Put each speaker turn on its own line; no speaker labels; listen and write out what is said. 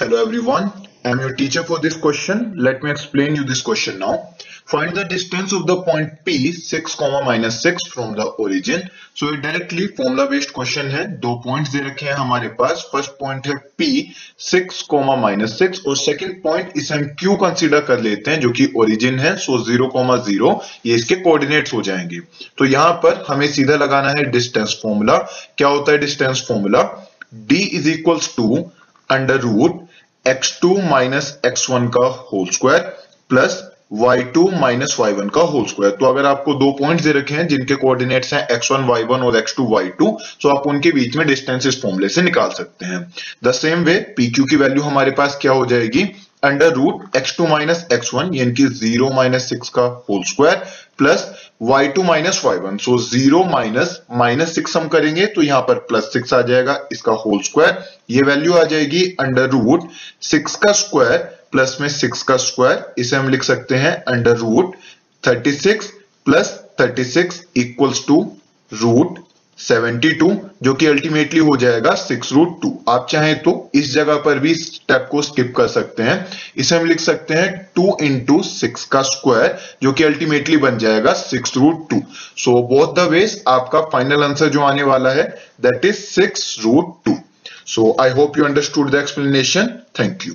Hello everyone, I am your teacher for this question. Let me explain you this question now. Find the distance of the point P 6, comma minus 6 from the origin. So ये directly formula based question है दो points दे रखे हैं हमारे पास First point है P 6, comma minus 6 और second point इसे हम Q consider कर लेते हैं जो कि origin है So 0, comma 0 ये इसके coordinates हो जाएँगे तो यहाँ पर हमें सीधा लगाना है distance formula क्या होता है distance formula D is equals to under root x2 minus x one का whole square plus y two minus y one का होल स्क्वायर तो अगर आपको दो पॉइंट दे रखे हैं, जिनके कोऑर्डिनेट्स हैं x1 y1 और x2 y2 तो आप उनके बीच में डिस्टेंस इस फॉर्मुले से निकाल सकते हैं। The same way P Q की वैल्यू हमारे पास क्या हो जाएगी? Under root x two minus x one यानी कि ज़ीरो माइनस सिक्स का whole square plus y two minus y one so zero minus minus six हम करेंगे तो यहाँ पर प्लस सिक्स आ जाएगा इसका होल स्क्वायर ये वैल्यू आ जाएगी अंडर रूट सिक्स का स्क्वायर प्लस में सिक्स का स्क्वायर इसे हम लिख सकते हैं under root thirty six plus thirty six equals to root 72 जो कि अल्टीमेटली हो जाएगा सिक्स रूट टू। आप चाहें तो इस जगह पर भी स्टेप को स्किप कर सकते हैं। इसे हम लिख सकते हैं टू इंटू सिक्स का स्क्वायर जो कि अल्टीमेटली बन जाएगा six root two. So both the ways आपका फाइनल आंसर जो आने वाला है that is six root two. So I hope you understood the explanation thank you